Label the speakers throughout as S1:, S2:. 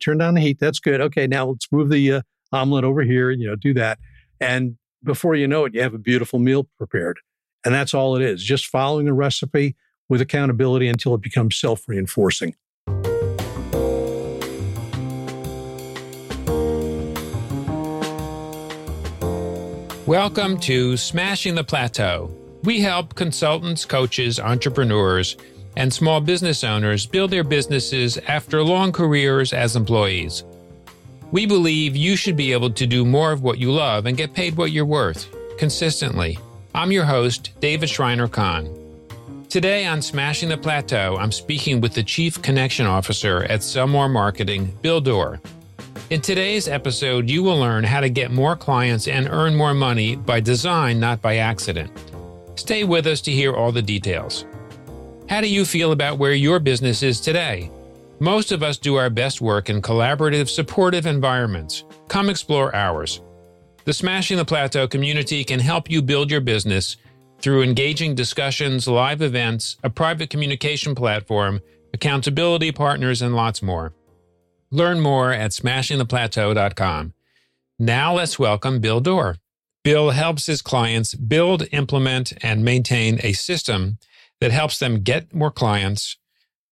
S1: turn down the heat. That's good. Okay, now let's move the uh, omelet over here. You know, do that, and before you know it, you have a beautiful meal prepared. And that's all it is. Just following the recipe with accountability until it becomes self reinforcing.
S2: Welcome to Smashing the Plateau. We help consultants, coaches, entrepreneurs, and small business owners build their businesses after long careers as employees. We believe you should be able to do more of what you love and get paid what you're worth consistently. I'm your host, David Shriner-Cahn. Today on Smashing the Plateau, I'm speaking with the Chief Connection Officer at Sell More Marketing, Bill Doerr. In today's episode, you will learn how to get more clients and earn more money by design, not by accident. Stay with us to hear all the details. How do you feel about where your business is today? Most of us do our best work in collaborative, supportive environments. Come explore ours. The Smashing the Plateau community can help you build your business through engaging discussions, live events, a private communication platform, accountability partners, and lots more. Learn more at smashingtheplateau.com. Now let's welcome Bill Doerr. Bill helps his clients build, implement, and maintain a system that helps them get more clients,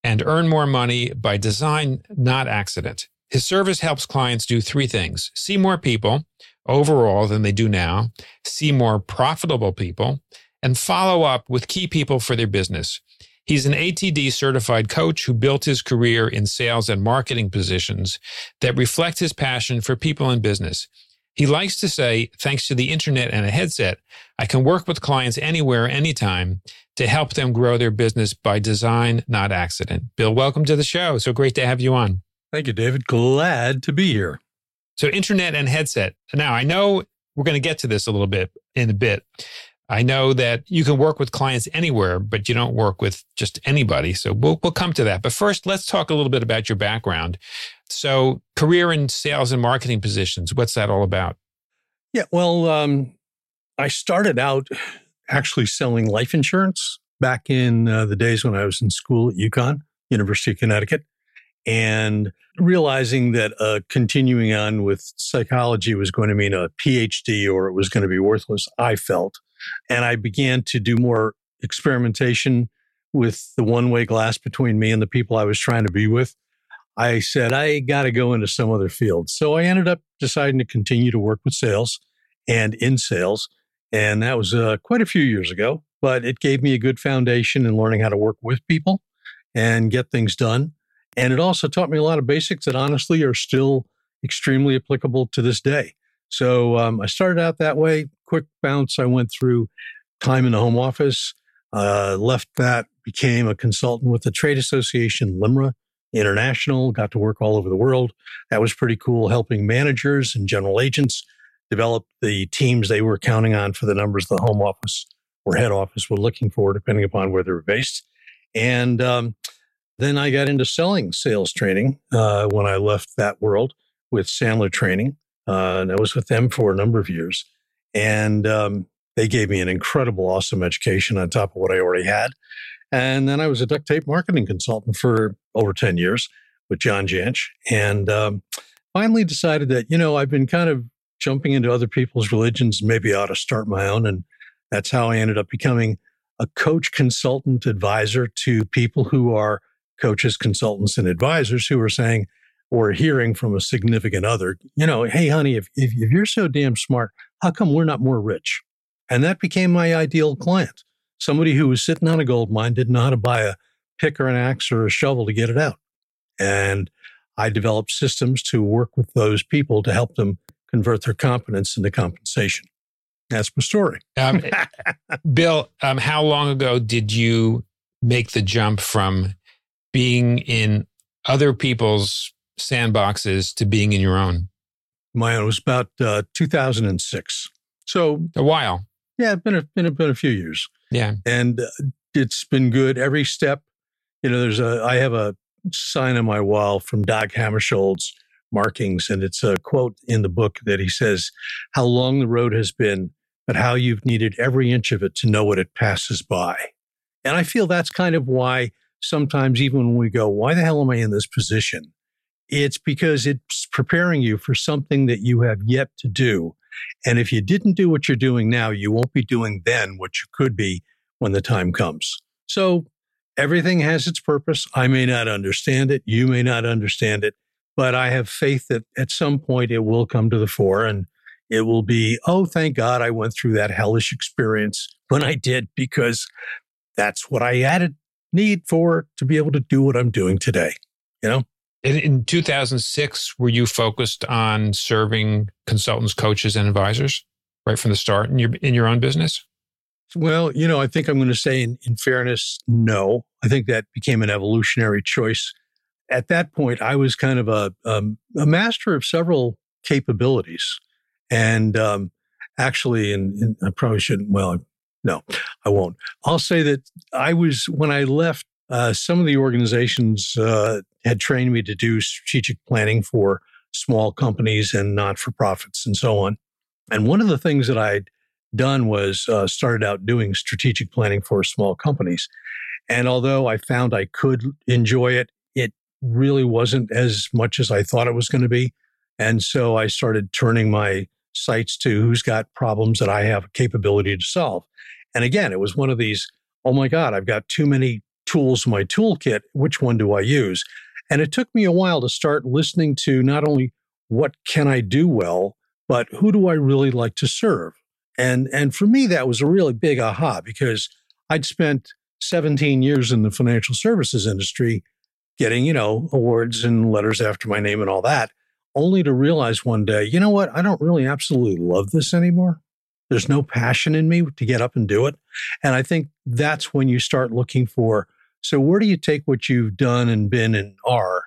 S2: and earn more money by design, not accident. His service helps clients do three things see more people overall than they do now, see more profitable people, and follow up with key people for their business. He's an ATD certified coach who built his career in sales and marketing positions that reflect his passion for people in business. He likes to say, thanks to the internet and a headset, I can work with clients anywhere, anytime to help them grow their business by design, not accident. Bill, welcome to the show. So great to have you on.
S1: Thank you, David. Glad to be here.
S2: So, internet and headset. Now, I know we're going to get to this a little bit in a bit. I know that you can work with clients anywhere, but you don't work with just anybody. So we'll, we'll come to that. But first, let's talk a little bit about your background. So, career in sales and marketing positions, what's that all about?
S1: Yeah, well, um, I started out actually selling life insurance back in uh, the days when I was in school at UConn, University of Connecticut, and realizing that uh, continuing on with psychology was going to mean a PhD or it was going to be worthless, I felt. And I began to do more experimentation with the one way glass between me and the people I was trying to be with. I said, I got to go into some other field. So I ended up deciding to continue to work with sales and in sales and that was uh, quite a few years ago, but it gave me a good foundation in learning how to work with people and get things done. And it also taught me a lot of basics that honestly are still extremely applicable to this day. So um, I started out that way. Quick bounce. I went through time in the home office, uh, left that, became a consultant with the trade association, LIMRA International, got to work all over the world. That was pretty cool, helping managers and general agents develop the teams they were counting on for the numbers the home office or head office were looking for, depending upon where they were based. And um, then I got into selling sales training uh, when I left that world with Sandler Training. Uh, and I was with them for a number of years. And um, they gave me an incredible, awesome education on top of what I already had. And then I was a duct tape marketing consultant for over 10 years with John Jantsch. And um, finally decided that, you know, I've been kind of jumping into other people's religions. Maybe I ought to start my own. And that's how I ended up becoming a coach, consultant, advisor to people who are coaches, consultants, and advisors who are saying or hearing from a significant other, you know, hey, honey, if, if, if you're so damn smart, how come we're not more rich? And that became my ideal client. Somebody who was sitting on a gold mine, didn't know how to buy a pick or an axe or a shovel to get it out. And I developed systems to work with those people to help them convert their competence into compensation. That's my story.
S2: um, Bill, um, how long ago did you make the jump from being in other people's sandboxes to being in your own?
S1: My own was about uh, 2006. So
S2: a while.
S1: Yeah, it's been a, been a, been a few years.
S2: Yeah,
S1: and uh, it's been good every step. You know, there's a I have a sign on my wall from Dag Hammarskjöld's markings. And it's a quote in the book that he says, How long the road has been, but how you've needed every inch of it to know what it passes by. And I feel that's kind of why sometimes, even when we go, Why the hell am I in this position? It's because it's preparing you for something that you have yet to do. And if you didn't do what you're doing now, you won't be doing then what you could be when the time comes. So everything has its purpose. I may not understand it. You may not understand it, but I have faith that at some point it will come to the fore and it will be, oh, thank God I went through that hellish experience when I did, because that's what I had a need for to be able to do what I'm doing today. You know?
S2: In, in 2006, were you focused on serving consultants, coaches, and advisors right from the start in your in your own business?
S1: Well, you know, I think I'm going to say, in, in fairness, no. I think that became an evolutionary choice. At that point, I was kind of a um, a master of several capabilities, and um, actually, and I probably shouldn't. Well, no, I won't. I'll say that I was when I left. Uh, some of the organizations uh, had trained me to do strategic planning for small companies and not for profits and so on. And one of the things that I'd done was uh, started out doing strategic planning for small companies. And although I found I could enjoy it, it really wasn't as much as I thought it was going to be. And so I started turning my sights to who's got problems that I have a capability to solve. And again, it was one of these, oh my God, I've got too many tools in my toolkit. Which one do I use? And it took me a while to start listening to not only what can I do well, but who do I really like to serve? And, and for me, that was a really big aha because I'd spent 17 years in the financial services industry getting, you know, awards and letters after my name and all that, only to realize one day, you know what? I don't really absolutely love this anymore. There's no passion in me to get up and do it. And I think that's when you start looking for so, where do you take what you've done and been and are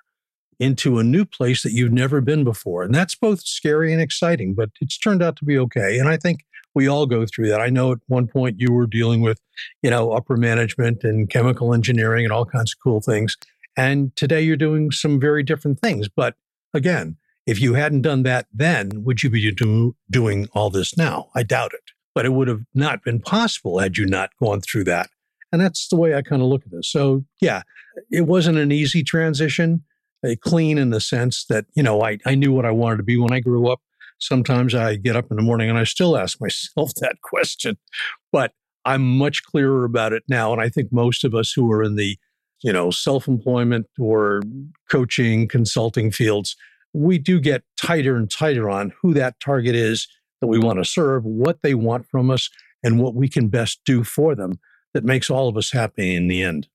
S1: into a new place that you've never been before? And that's both scary and exciting, but it's turned out to be okay. And I think we all go through that. I know at one point you were dealing with, you know, upper management and chemical engineering and all kinds of cool things. And today you're doing some very different things. But again, if you hadn't done that then, would you be do, doing all this now? I doubt it. But it would have not been possible had you not gone through that. And that's the way I kind of look at this. So, yeah, it wasn't an easy transition, a clean in the sense that, you know, I, I knew what I wanted to be when I grew up. Sometimes I get up in the morning and I still ask myself that question, but I'm much clearer about it now. And I think most of us who are in the, you know, self employment or coaching, consulting fields, we do get tighter and tighter on who that target is that we want to serve, what they want from us, and what we can best do for them that makes all of us happy in the end.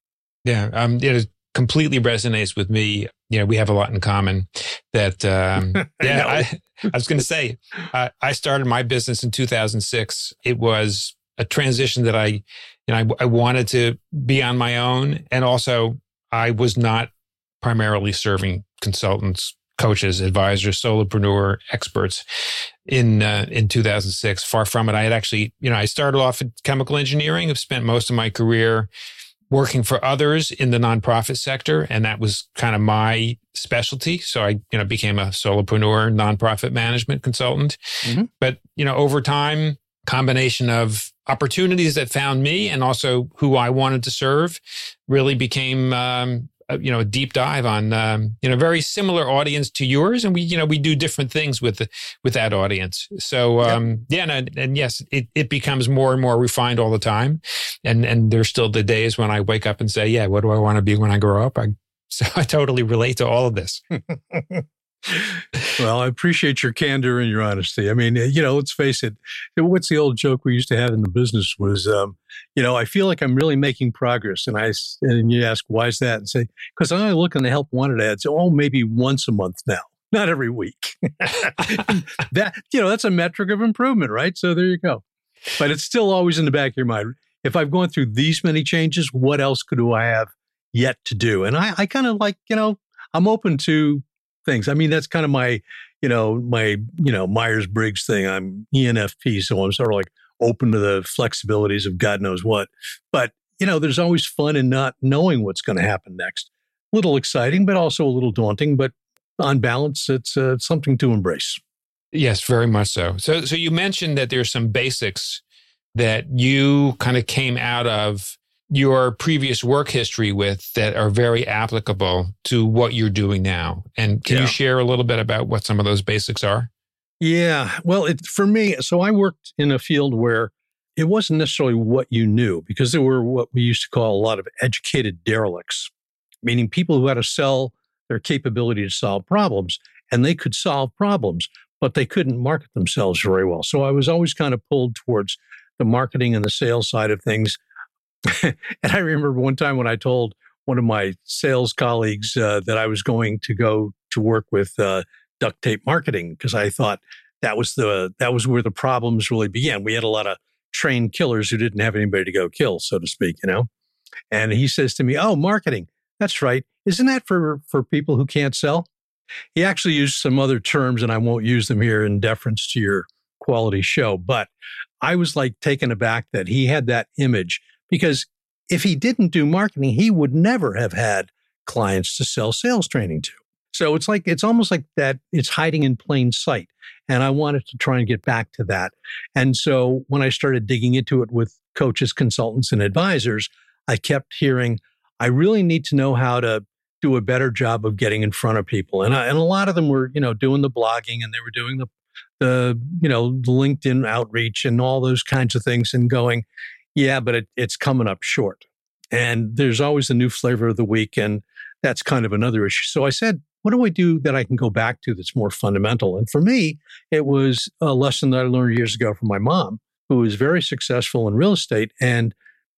S2: Yeah, um, it completely resonates with me. You know, we have a lot in common. That um, yeah, I, I, was going to say, I, I started my business in 2006. It was a transition that I, you know, I, I wanted to be on my own, and also I was not primarily serving consultants coaches, advisors, solopreneur experts in uh, in 2006. Far from it. I had actually, you know, I started off in chemical engineering. I've spent most of my career working for others in the nonprofit sector, and that was kind of my specialty. So I, you know, became a solopreneur, nonprofit management consultant. Mm-hmm. But you know, over time, combination of opportunities that found me and also who I wanted to serve really became um, you know a deep dive on um, you know very similar audience to yours, and we you know we do different things with the, with that audience. So um, yeah, and, and yes, it, it becomes more and more refined all the time, and and there's still the days when I wake up and say, yeah, what do I want to be when I grow up? I so I totally relate to all of this.
S1: well, I appreciate your candor and your honesty. I mean, you know, let's face it. What's the old joke we used to have in the business was, um, you know, I feel like I'm really making progress, and I and you ask why is that, and say because I'm only looking to help wanted ads. Oh, maybe once a month now, not every week. that you know, that's a metric of improvement, right? So there you go. But it's still always in the back of your mind. If I've gone through these many changes, what else could do I have yet to do? And I, I kind of like, you know, I'm open to things. I mean, that's kind of my, you know, my, you know, Myers Briggs thing. I'm ENFP, so I'm sort of like open to the flexibilities of God knows what. But, you know, there's always fun in not knowing what's going to happen next. A little exciting, but also a little daunting. But on balance, it's uh, something to embrace.
S2: Yes, very much so. So, so you mentioned that there's some basics that you kind of came out of your previous work history with that are very applicable to what you're doing now. And can yeah. you share a little bit about what some of those basics are?
S1: Yeah. Well, it, for me, so I worked in a field where it wasn't necessarily what you knew because there were what we used to call a lot of educated derelicts, meaning people who had to sell their capability to solve problems and they could solve problems, but they couldn't market themselves very well. So I was always kind of pulled towards the marketing and the sales side of things. and I remember one time when I told one of my sales colleagues uh, that I was going to go to work with uh, duct tape marketing because I thought that was the that was where the problems really began. We had a lot of trained killers who didn't have anybody to go kill, so to speak, you know. And he says to me, "Oh, marketing. That's right. Isn't that for for people who can't sell?" He actually used some other terms, and I won't use them here in deference to your quality show. But I was like taken aback that he had that image because if he didn't do marketing, he would never have had clients to sell sales training to. So it's like, it's almost like that it's hiding in plain sight. And I wanted to try and get back to that. And so when I started digging into it with coaches, consultants, and advisors, I kept hearing, I really need to know how to do a better job of getting in front of people. And, I, and a lot of them were, you know, doing the blogging and they were doing the, the, you know, LinkedIn outreach and all those kinds of things and going, yeah, but it, it's coming up short. And there's always a new flavor of the week. And that's kind of another issue. So I said, what do I do that I can go back to that's more fundamental? And for me, it was a lesson that I learned years ago from my mom, who was very successful in real estate. And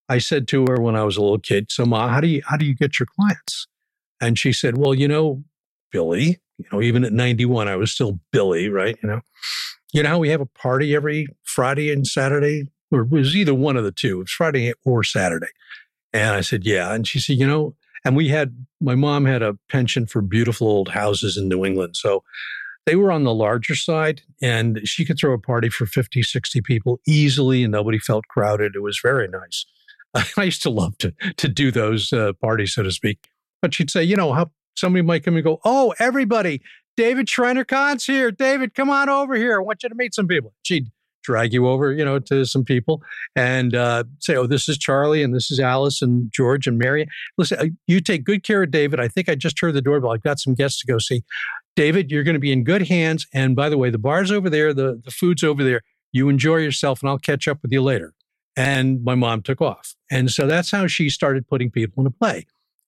S1: I said to her when I was a little kid, so Ma, how do you how do you get your clients? And she said, Well, you know, Billy, you know, even at 91, I was still Billy, right? You know, you know how we have a party every Friday and Saturday? Or it was either one of the two. It was Friday or Saturday. And I said, Yeah. And she said, You know, and we had my mom had a penchant for beautiful old houses in New England. So they were on the larger side and she could throw a party for 50, 60 people easily and nobody felt crowded. It was very nice. I used to love to to do those uh, parties, so to speak. But she'd say, you know, how somebody might come and go, oh, everybody, David Shriner-Cahn's here. David, come on over here. I want you to meet some people. She'd drag you over, you know, to some people and uh, say, oh, this is Charlie and this is Alice and George and Mary. Listen, uh, you take good care of David. I think I just heard the doorbell. I've got some guests to go see. David, you're going to be in good hands. And by the way, the bar's over there, the, the food's over there. You enjoy yourself and I'll catch up with you later. And my mom took off. And so that's how she started putting people into play.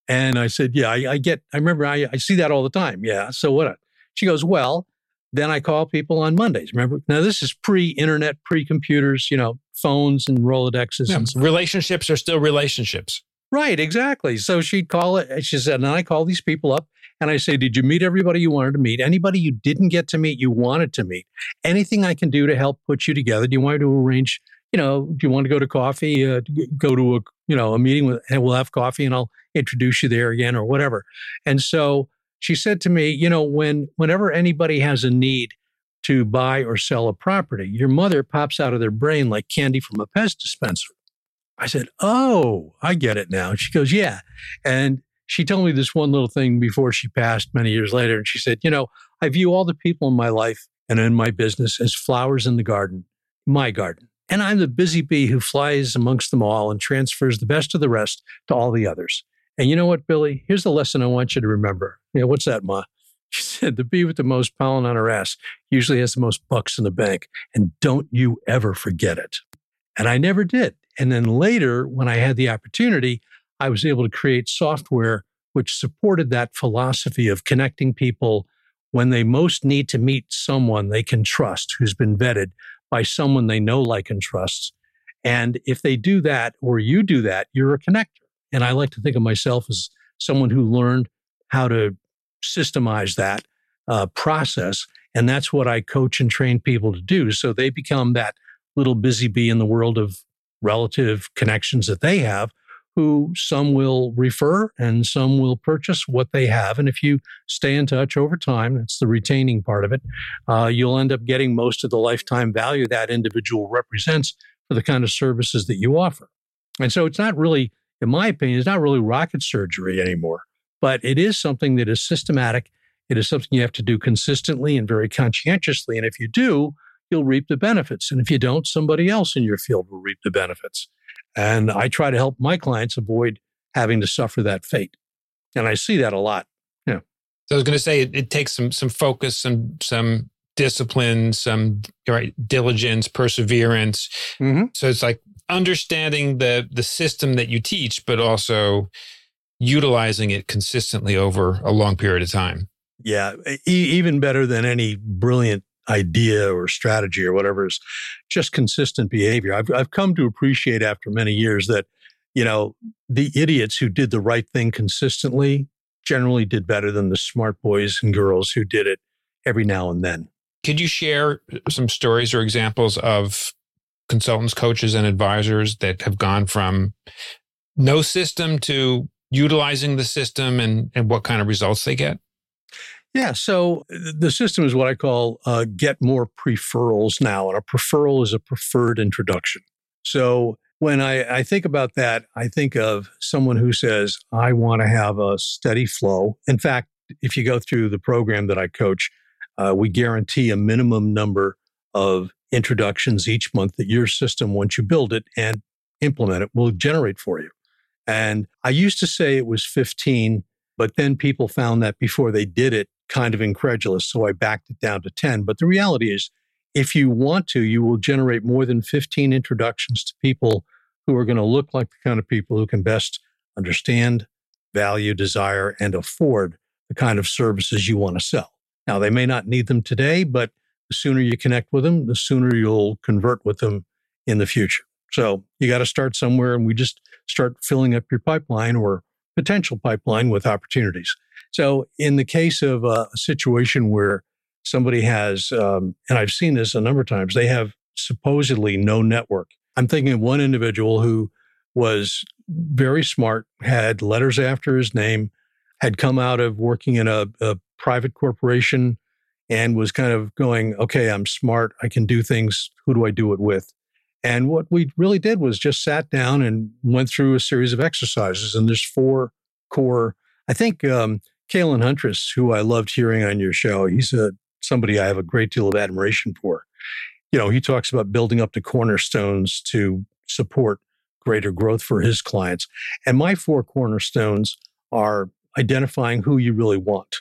S1: And I said, Yeah, I, I get, I remember I, I see that all the time. Yeah. So what? She goes, Well, then I call people on Mondays. Remember? Now, this is pre internet, pre computers, you know, phones and Rolodexes. Yeah, and
S2: relationships are still relationships.
S1: Right, exactly. So she'd call it, she said, and I call these people up and I say, Did you meet everybody you wanted to meet? Anybody you didn't get to meet, you wanted to meet? Anything I can do to help put you together? Do you want to arrange you know, do you want to go to coffee? Uh, go to a you know a meeting with, and we'll have coffee, and I'll introduce you there again, or whatever. And so she said to me, you know, when whenever anybody has a need to buy or sell a property, your mother pops out of their brain like candy from a Pez dispenser. I said, oh, I get it now. She goes, yeah, and she told me this one little thing before she passed many years later, and she said, you know, I view all the people in my life and in my business as flowers in the garden, my garden. And I'm the busy bee who flies amongst them all and transfers the best of the rest to all the others. And you know what, Billy? Here's the lesson I want you to remember. You know, what's that, Ma? She said, the bee with the most pollen on her ass usually has the most bucks in the bank. And don't you ever forget it. And I never did. And then later, when I had the opportunity, I was able to create software which supported that philosophy of connecting people when they most need to meet someone they can trust who's been vetted by someone they know, like, and trust. And if they do that or you do that, you're a connector. And I like to think of myself as someone who learned how to systemize that uh, process. And that's what I coach and train people to do. So they become that little busy bee in the world of relative connections that they have who some will refer and some will purchase what they have. And if you stay in touch over time, that's the retaining part of it, uh, you'll end up getting most of the lifetime value that individual represents for the kind of services that you offer. And so it's not really, in my opinion, it's not really rocket surgery anymore, but it is something that is systematic. It is something you have to do consistently and very conscientiously. And if you do, you'll reap the benefits. And if you don't, somebody else in your field will reap the benefits. And I try to help my clients avoid having to suffer that fate. And I see that a lot. Yeah.
S2: So I was going to say it, it takes some some focus, some some discipline, some right diligence, perseverance. Mm-hmm. So it's like understanding the the system that you teach, but also utilizing it consistently over a long period of time.
S1: Yeah, e- even better than any brilliant idea or strategy or whatever is just consistent behavior. I've I've come to appreciate after many years that you know the idiots who did the right thing consistently generally did better than the smart boys and girls who did it every now and then.
S2: Could you share some stories or examples of consultants, coaches, and advisors that have gone from no system to utilizing the system and, and what kind of results they get?
S1: Yeah, so the system is what I call uh, get more preferrals now. And a preferral is a preferred introduction. So when I, I think about that, I think of someone who says, I want to have a steady flow. In fact, if you go through the program that I coach, uh, we guarantee a minimum number of introductions each month that your system, once you build it and implement it, will generate for you. And I used to say it was 15, but then people found that before they did it, kind of incredulous. So I backed it down to 10. But the reality is, if you want to, you will generate more than 15 introductions to people who are going to look like the kind of people who can best understand, value, desire, and afford the kind of services you want to sell. Now, they may not need them today, but the sooner you connect with them, the sooner you'll convert with them in the future. So you got to start somewhere, and we just start filling up your pipeline or potential pipeline with opportunities. So, in the case of a, situation where somebody has, um, and I've seen this a number of times, they have supposedly no network. I'm thinking of one individual who was very smart, had letters after his name, had come out of working in a, a private corporation and was kind of going, okay, I'm smart. I can do things. Who do I do it with? And what we really did was just sat down and went through a series of exercises. And there's four core. I think um, Kalen Huntress, who I loved hearing on your show, he's a somebody I have a great deal of admiration for. You know, he talks about building up the cornerstones to support greater growth for his clients. And my four cornerstones are identifying who you really want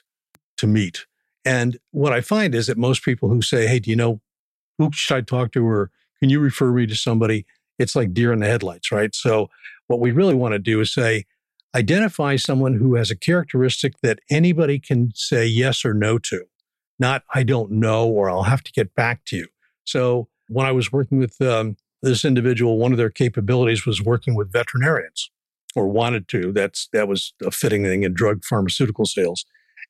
S1: to meet. And what I find is that most people who say, Hey, do you know who should I talk to? Or can you refer me to somebody? It's like deer in the headlights, right? So what we really want to do is say, identify someone who has a characteristic that anybody can say yes or no to, not I don't know or I'll have to get back to you. So when I was working with um, this individual, one of their capabilities was working with veterinarians or wanted to. That's that was a fitting thing in drug pharmaceutical sales.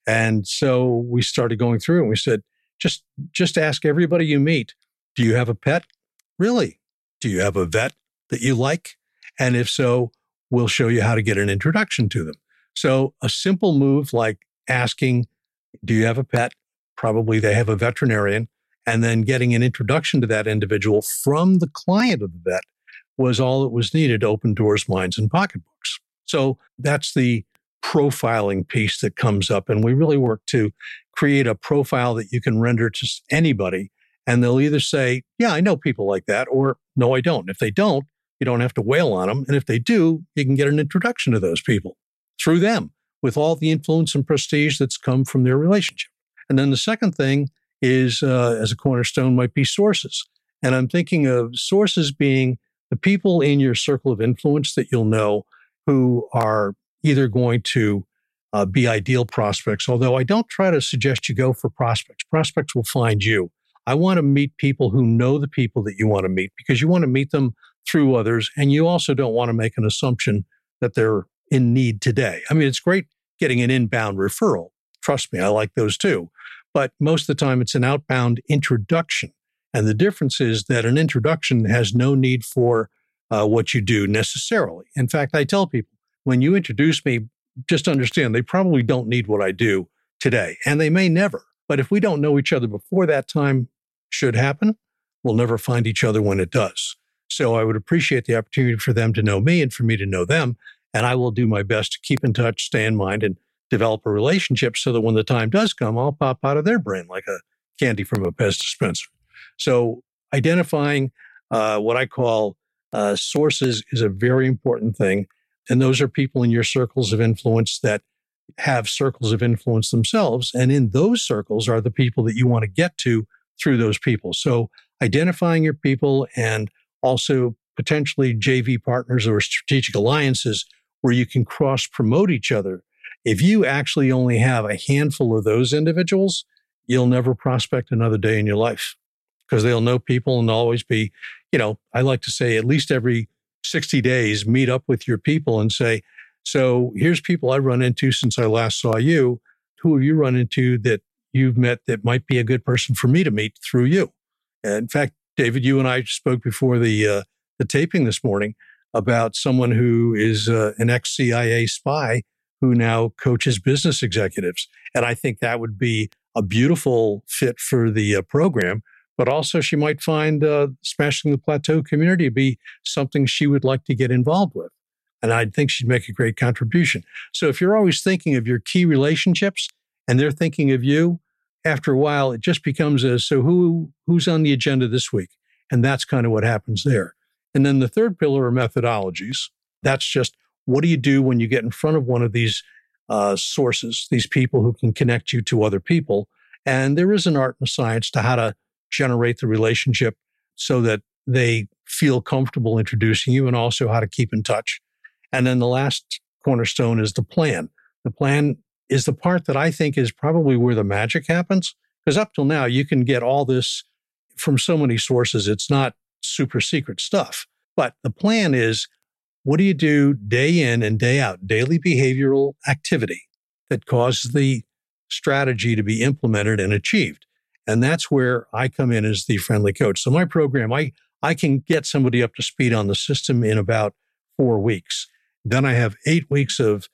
S1: And so we started going through and we said, just just ask everybody you meet, do you have a pet? Really? Do you have a vet that you like? And if so, we'll show you how to get an introduction to them. So a simple move like asking, do you have a pet? Probably they have a veterinarian. And then getting an introduction to that individual from the client of the vet was all that was needed to open doors, minds, and pocketbooks. So that's the profiling piece that comes up. And we really work to create a profile that you can render to anybody. And they'll either say, Yeah, I know people like that, or No, I don't. If they don't, you don't have to wail on them. And if they do, you can get an introduction to those people through them with all the influence and prestige that's come from their relationship. And then the second thing is, uh, as a cornerstone, might be sources. And I'm thinking of sources being the people in your circle of influence that you'll know who are either going to uh, be ideal prospects, although I don't try to suggest you go for prospects. Prospects will find you. I want to meet people who know the people that you want to meet because you want to meet them through others. And you also don't want to make an assumption that they're in need today. I mean, it's great getting an inbound referral. Trust me, I like those too. But most of the time, it's an outbound introduction. And the difference is that an introduction has no need for uh, what you do necessarily. In fact, I tell people when you introduce me, just understand they probably don't need what I do today, and they may never. But if we don't know each other before that time should happen, we'll never find each other when it does. So I would appreciate the opportunity for them to know me and for me to know them. And I will do my best to keep in touch, stay in mind, and develop a relationship so that when the time does come, I'll pop out of their brain like a candy from a Pez dispenser. So identifying uh, what I call uh, sources is a very important thing. And those are people in your circles of influence that have circles of influence themselves. And in those circles are the people that you want to get to through those people. So identifying your people and also potentially JV partners or strategic alliances where you can cross promote each other. If you actually only have a handful of those individuals, you'll never prospect another day in your life because they'll know people and always be, you know, I like to say at least every 60 days, meet up with your people and say, so here's people I've run into since I last saw you. Who have you run into that you've met that might be a good person for me to meet through you? And in fact, David, you and I spoke before the uh, the taping this morning about someone who is uh, an ex CIA spy who now coaches business executives, and I think that would be a beautiful fit for the uh, program. But also, she might find uh, smashing the plateau community be something she would like to get involved with. And I think she'd make a great contribution. So if you're always thinking of your key relationships and they're thinking of you, after a while it just becomes a so who who's on the agenda this week? And that's kind of what happens there. And then the third pillar are methodologies. That's just what do you do when you get in front of one of these uh, sources, these people who can connect you to other people. And there is an art and science to how to generate the relationship so that they feel comfortable introducing you and also how to keep in touch. And then the last cornerstone is the plan. The plan is the part that I think is probably where the magic happens. Because up till now, you can get all this from so many sources. It's not super secret stuff. But the plan is what do you do day in and day out, daily behavioral activity that causes the strategy to be implemented and achieved? And that's where I come in as the friendly coach. So my program, I, I can get somebody up to speed on the system in about four weeks. Then I have eight weeks of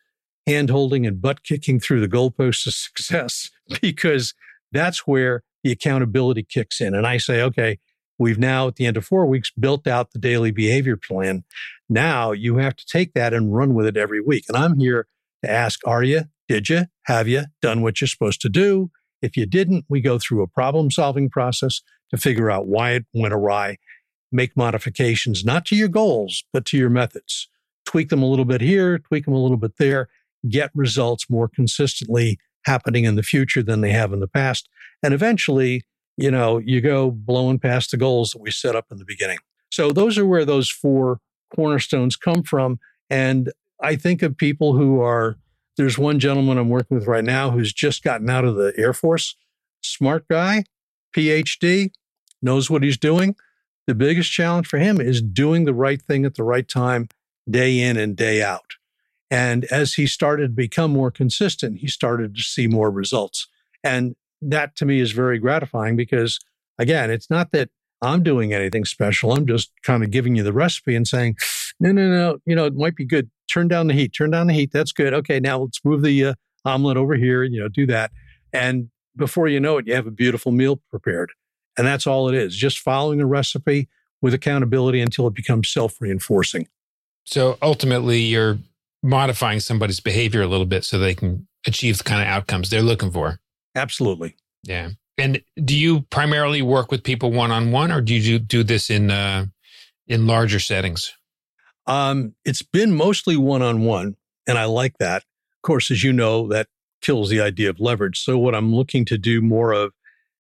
S1: hand holding and butt kicking through the goalposts of success because that's where the accountability kicks in. And I say, okay, we've now at the end of four weeks built out the daily behavior plan. Now you have to take that and run with it every week. And I'm here to ask, are you, did you, have you done what you're supposed to do? If you didn't, we go through a problem solving process to figure out why it went awry, make modifications, not to your goals, but to your methods tweak them a little bit here, tweak them a little bit there, get results more consistently happening in the future than they have in the past. And eventually, you know, you go blowing past the goals that we set up in the beginning. So those are where those four cornerstones come from. And I think of people who are, there's one gentleman I'm working with right now who's just gotten out of the Air Force, smart guy, PhD, knows what he's doing. The biggest challenge for him is doing the right thing at the right time day in and day out. And as he started to become more consistent, he started to see more results. And that to me is very gratifying because, again, it's not that I'm doing anything special. I'm just kind of giving you the recipe and saying, no, no, no, you know, it might be good. Turn down the heat, turn down the heat. That's good. Okay, now let's move the uh, omelet over here, you know, do that. And before you know it, you have a beautiful meal prepared. And that's all it is, just following the recipe with accountability until it becomes self reinforcing.
S2: So ultimately, you're modifying somebody's behavior a little bit so they can achieve the kind of outcomes they're looking for.
S1: Absolutely.
S2: Yeah. And do you primarily work with people one on one, or do you do this in uh, in larger settings?
S1: Um, it's been mostly one on one, and I like that. Of course, as you know, that kills the idea of leverage. So what I'm looking to do more of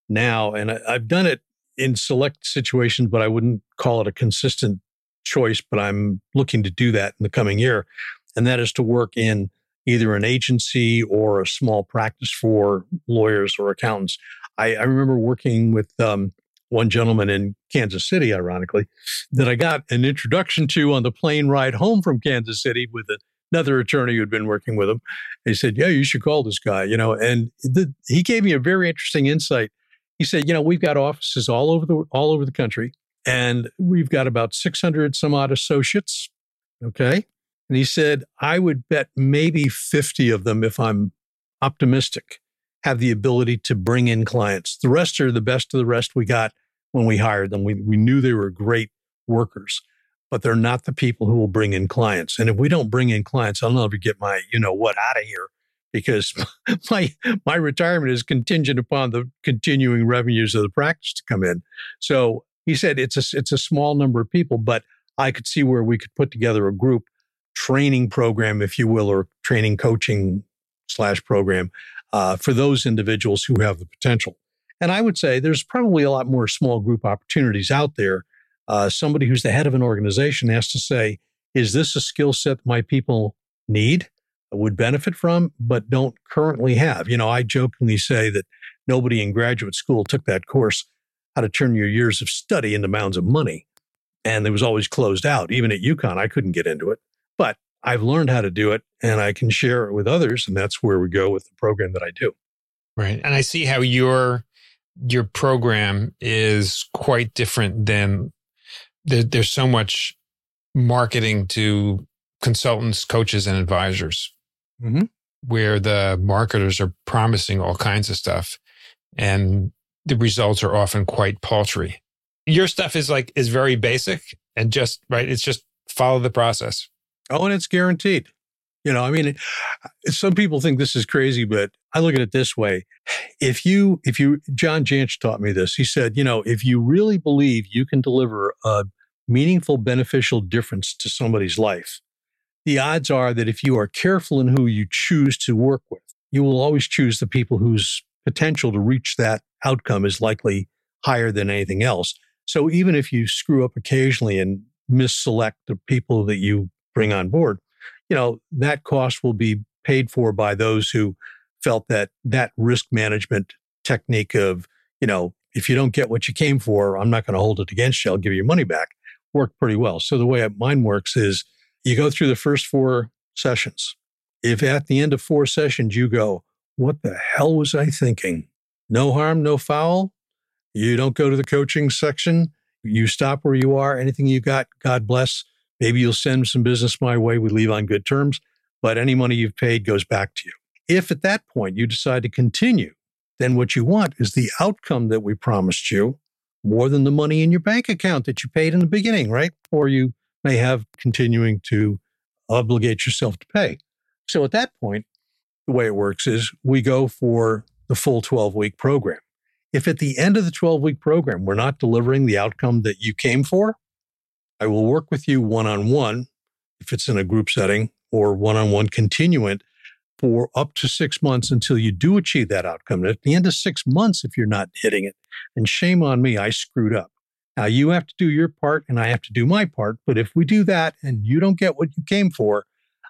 S1: now, and I, I've done it in select situations, but I wouldn't call it a consistent choice, but I'm looking to do that in the coming year. And that is to work in either an agency or a small practice for lawyers or accountants. I, I remember working with um, one gentleman in Kansas City, ironically, that I got an introduction to on the plane ride home from Kansas City with another attorney who had been working with him. He said, "Yeah, you should call this guy," you know, and the, he gave me a very interesting insight. He said, "You know, we've got offices all over the all over the country, and we've got about 600 some odd associates. Okay. And he said, I would bet maybe 50 of them, if I'm optimistic, have the ability to bring in clients. The rest are the best of the rest we got when we hired them. We, we knew they were great workers, but they're not the people who will bring in clients. And if we don't bring in clients, I'll never get my, you know what, out of here because my my retirement is contingent upon the continuing revenues of the practice to come in. So he said it's a it's a small number of people, but I could see where we could put together a group training program, if you will, or training coaching slash program uh, for those individuals who have the potential. And I would say there's probably a lot more small group opportunities out there. Uh, somebody who's the head of an organization has to say, is this a skill set my people need, would benefit from, but don't currently have? You know, I jokingly say that nobody in graduate school took that course, how to turn your years of study into mounds of money. And it was always closed out. Even at UConn, I couldn't get into it. But I've learned how to do it and I can share it with others. And that's where we go with the program that I do.
S2: Right. And I see how your your program is quite different than there, there's so much marketing to consultants, coaches, and advisors, mm-hmm. where the marketers are promising all kinds of stuff, and the results are often quite paltry. Your stuff is like is very basic and just right. It's just follow the process.
S1: Oh, and it's guaranteed. You know, I mean, some people think this is crazy, but I look at it this way. If you, if you, John Jantsch taught me this. He said, you know, if you really believe you can deliver a meaningful, beneficial difference to somebody's life, the odds are that if you are careful in who you choose to work with, you will always choose the people whose potential to reach that outcome is likely higher than anything else. So even if you screw up occasionally and misselect the people that you bring on board, you know, that cost will be paid for by those who felt that that risk management technique of, you know, if you don't get what you came for, I'm not going to hold it against you. I'll give you money back. Worked pretty well. So the way mine works is you go through the first four sessions. If at the end of four sessions you go, what the hell was I thinking? No harm, no foul. You don't go to the coaching section. You stop where you are. Anything you got, God bless. Maybe you'll send some business my way. We leave on good terms, but any money you've paid goes back to you. If at that point you decide to continue, then what you want is the outcome that we promised you more than the money in your bank account that you paid in the beginning, right? Or you may have continuing to obligate yourself to pay. So at that point, the way it works is we go for the full 12 week program. If at the end of the 12 week program, we're not delivering the outcome that you came for, I will work with you one on one, if it's in a group setting, or one on one continuant for up to six months until you do achieve that outcome. And at the end of six months, if you're not hitting it, and shame on me, I screwed up. Now you have to do your part and I have to do my part. But if we do that and you don't get what you came for,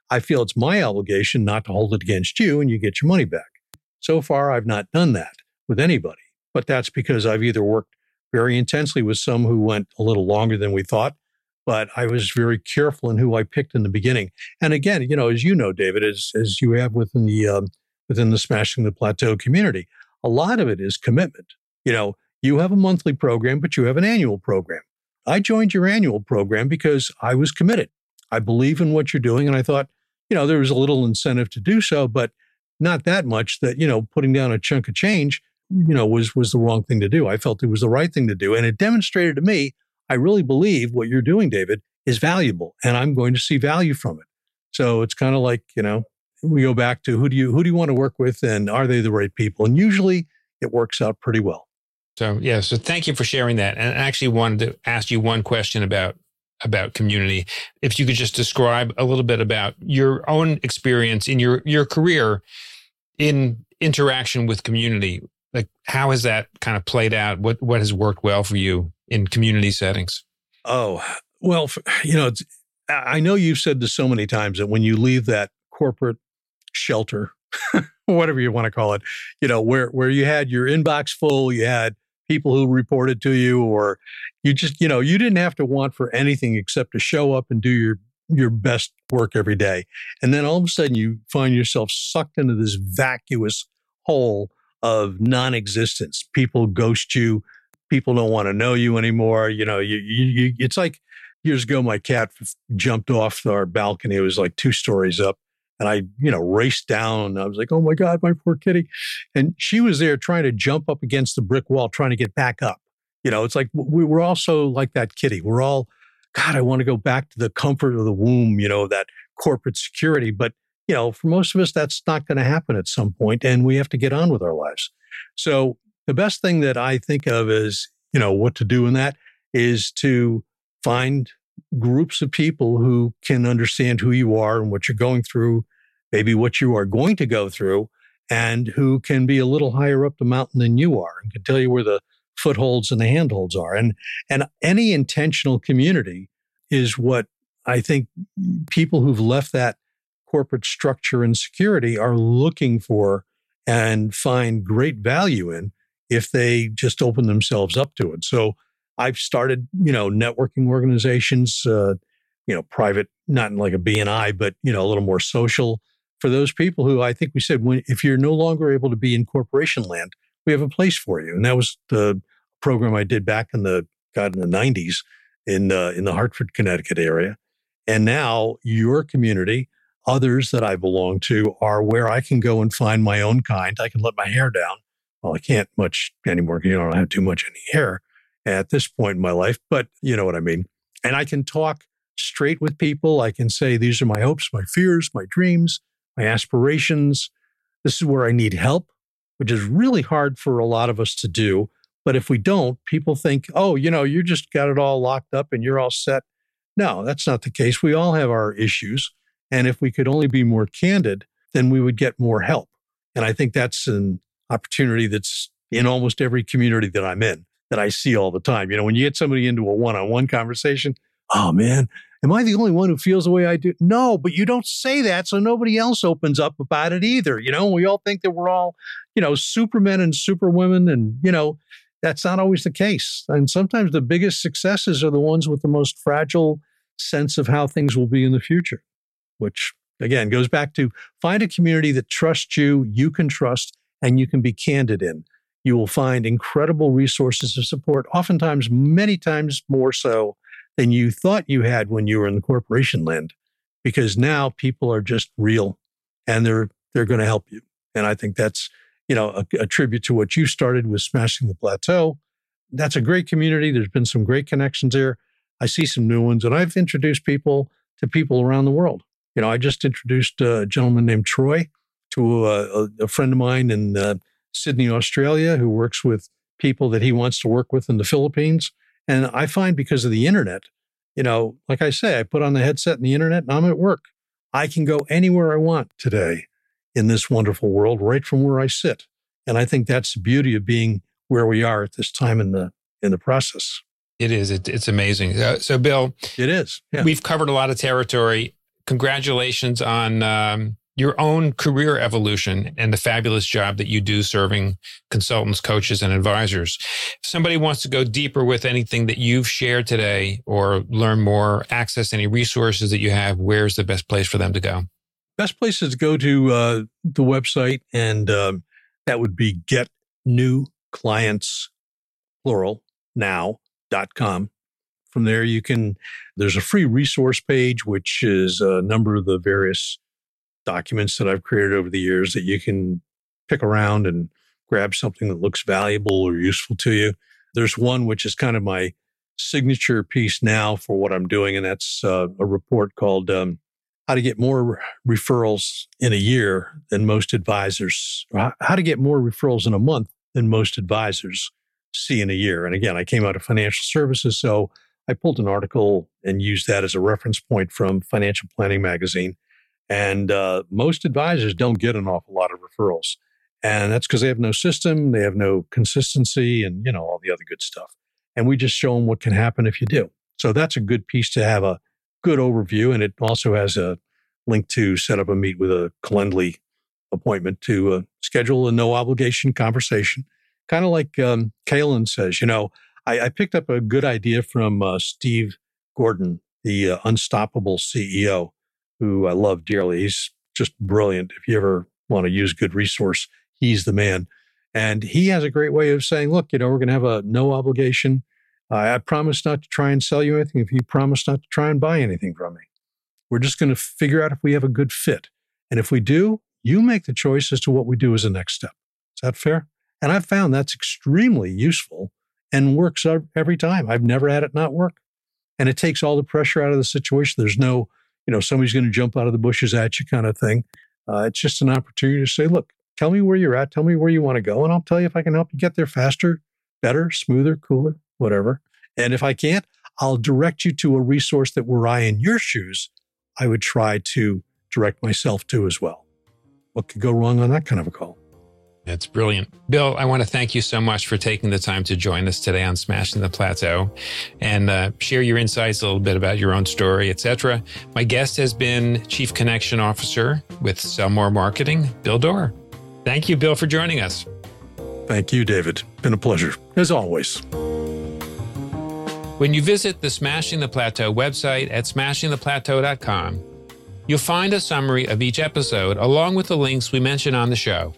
S1: I feel it's my obligation not to hold it against you and you get your money back. So far, I've not done that with anybody, but that's because I've either worked very intensely with some who went a little longer than we thought, but I was very careful in who I picked in the beginning. And again, you know, as you know, David, as as you have within the um, within the Smashing the Plateau community, a lot of it is commitment. You know, you have a monthly program, but you have an annual program. I joined your annual program because I was committed. I believe in what you're doing, and I thought, you know, there was a little incentive to do so, but not that much that you know, putting down a chunk of change, you know, was was the wrong thing to do. I felt it was the right thing to do, and it demonstrated to me I really believe what you're doing, David, is valuable and I'm going to see value from it. So it's kind of like, you know, we go back to who do you who do you want to work with and are they the right people? And usually it works out pretty well.
S2: So yeah, so thank you for sharing that. And I actually wanted to ask you one question about about community. If you could just describe a little bit about your own experience in your your career in interaction with community. Like how has that kind of played out? What what has worked well for you in community settings?
S1: Oh, well, you know, I know you've said this so many times that when you leave that corporate shelter, whatever you want to call it, you know, where where you had your inbox full, you had people who reported to you, or you just, you know, you didn't have to want for anything except to show up and do your your best work every day. And then all of a sudden you find yourself sucked into this vacuous hole of non-existence. People ghost you people don't want to know you anymore. You know, you, you, you, it's like years ago, my cat jumped off our balcony. It was like two stories up. And I, you know, raced down. I was like, oh my God, my poor kitty. And she was there trying to jump up against the brick wall, trying to get back up. You know, it's like we, we're also like that kitty. We're all, God, I want to go back to the comfort of the womb, you know, that corporate security. But you know, for most of us, that's not going to happen at some point, and we have to get on with our lives. So the best thing that I think of is, you know, what to do in that is to find groups of people who can understand who you are and what you're going through, maybe what you are going to go through, and who can be a little higher up the mountain than you are and can tell you where the footholds and the handholds are. And and any intentional community is what I think people who've left that corporate structure and security are looking for and find great value in if they just open themselves up to it. So I've started, you know, networking organizations, uh, you know, private, not like a BNI, but you know, a little more social for those people who I think we said, when if you're no longer able to be in corporation land, we have a place for you. And that was the program I did back in the God in the 90s in uh, in the Hartford, Connecticut area. And now your community, others that I belong to, are where I can go and find my own kind. I can let my hair down. Well, I can't much anymore. You know, I don't have too much any hair at this point in my life, but you know what I mean. And I can talk straight with people. I can say, these are my hopes, my fears, my dreams, my aspirations. This is where I need help, which is really hard for a lot of us to do. But if we don't, people think, oh, you know, you just got it all locked up and you're all set. No, that's not the case. We all have our issues. And if we could only be more candid, then we would get more help. And I think that's an opportunity that's in mm-hmm. almost every community that I'm in that I see all the time. You know, when you get somebody into a one on one conversation, oh man, am I the only one who feels the way I do? No, but you don't say that. So nobody else opens up about it either. You know, we all think that we're all, you know, supermen and superwomen. And, you know, that's not always the case. And sometimes the biggest successes are the ones with the most fragile sense of how things will be in the future, which again goes back to find a community that trusts you, you can trust, and you can be candid in you will find incredible resources of support, oftentimes, many times more so than you thought you had when you were in the corporation land, because now people are just real and they're they're going to help you. And I think that's you know a, a tribute to what you started with smashing the plateau. That's a great community. There's been some great connections there. I see some new ones, and I've introduced people to people around the world. You know, I just introduced a gentleman named Troy to a, a friend of mine in uh, Sydney, Australia, who works with people that he wants to work with in the Philippines. And I find because of the internet, you know, like I say, I put on the headset and the internet and I'm at work. I can go anywhere I want today in this wonderful world right from where I sit. And I think that's the beauty of being where we are at this time in the in the process.
S2: It is. It, it's amazing. Uh, so, Bill,
S1: it is.
S2: Yeah. We've covered a lot of territory. Congratulations on um, your own career evolution and the fabulous job that you do serving consultants, coaches, and advisors. If somebody wants to go deeper with anything that you've shared today or learn more, access any resources that you have, where's the best place for them to go?
S1: Best place is to go to uh, the website, and um, that would be get new clients, plural, now.com. From there, you can, there's a free resource page, which is a number of the various documents that I've created over the years that you can pick around and grab something that looks valuable or useful to you. There's one which is kind of my signature piece now for what I'm doing, and that's uh, a report called um, How to Get More Referrals in a Year Than Most Advisors, How to Get More Referrals in a Month Than Most Advisors See in a Year. And again, I came out of financial services, so I pulled an article and used that as a reference point from Financial Planning Magazine and uh, most advisors don't get an awful lot of referrals. And that's because they have no system, they have no consistency, and you know all the other good stuff. And we just show them what can happen if you do. So that's a good piece to have a good overview, and it also has a link to set up a meet with a Calendly appointment to uh, schedule a no obligation conversation. Kind of like um, Kalen says, you know, I, I, picked up a good idea from uh, Steve Gordon, the uh, Unstoppable CEO who I love dearly. He's just brilliant. If you ever want to use good resource, he's the man. And he has a great way of saying, look, you know, we're going to have a no obligation. I promise not to try and sell you anything if you promise not to try and buy anything from me. We're just going to figure out if we have a good fit. And if we do, you make the choice as to what we do as a next step. Is that fair? And I've found that's extremely useful and works every time. I've never had it not work. And it takes all the pressure out of the situation. There's no you know, somebody's going to jump out of the bushes at you kind of thing. Uh, it's just an opportunity to say, look, tell me where you're at, tell me where you want to go, and I'll tell you if I can help you get there faster, better, smoother, cooler, whatever. And if I can't, I'll direct you to a resource that were I in your shoes, I would try to direct myself to as well. What could go wrong on that kind of a call?
S2: That's brilliant. Bill, I want to thank you so much for taking the time to join us today on Smashing the Plateau and uh, share your insights a little bit about your own story, etc. My guest has been Chief Connection Officer with Sell More Marketing, Bill Doerr. Thank you, Bill, for joining us.
S1: Thank you, David. Been a pleasure, as always.
S2: When you visit the Smashing the Plateau website at smashingtheplateau.com, you'll find a summary of each episode along with the links we mention on the show.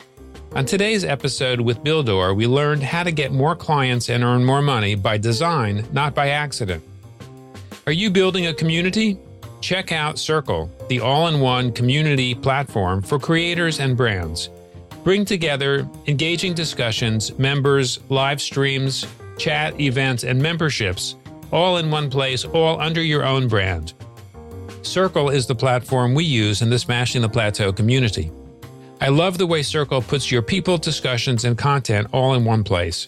S2: On today's episode with Bill Doerr, we learned how to get more clients and earn more money by design, not by accident. Are you building a community? Check out Circle, the all in one community platform for creators and brands. Bring together engaging discussions, members, live streams, chat, events, and memberships, all in one place, all under your own brand. Circle is the platform we use in the Smashing the Plateau community. I love the way Circle puts your people, discussions, and content all in one place.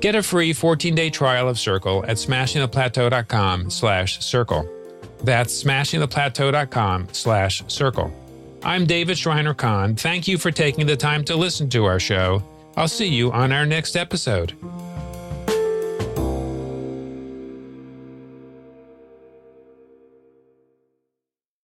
S2: Get a free 14-day trial of Circle at smashingtheplateau.com slash circle. That's smashingtheplateau.com slash circle. I'm David Shriner-Cahn. Thank you for taking the time to listen to our show. I'll see you on our next episode.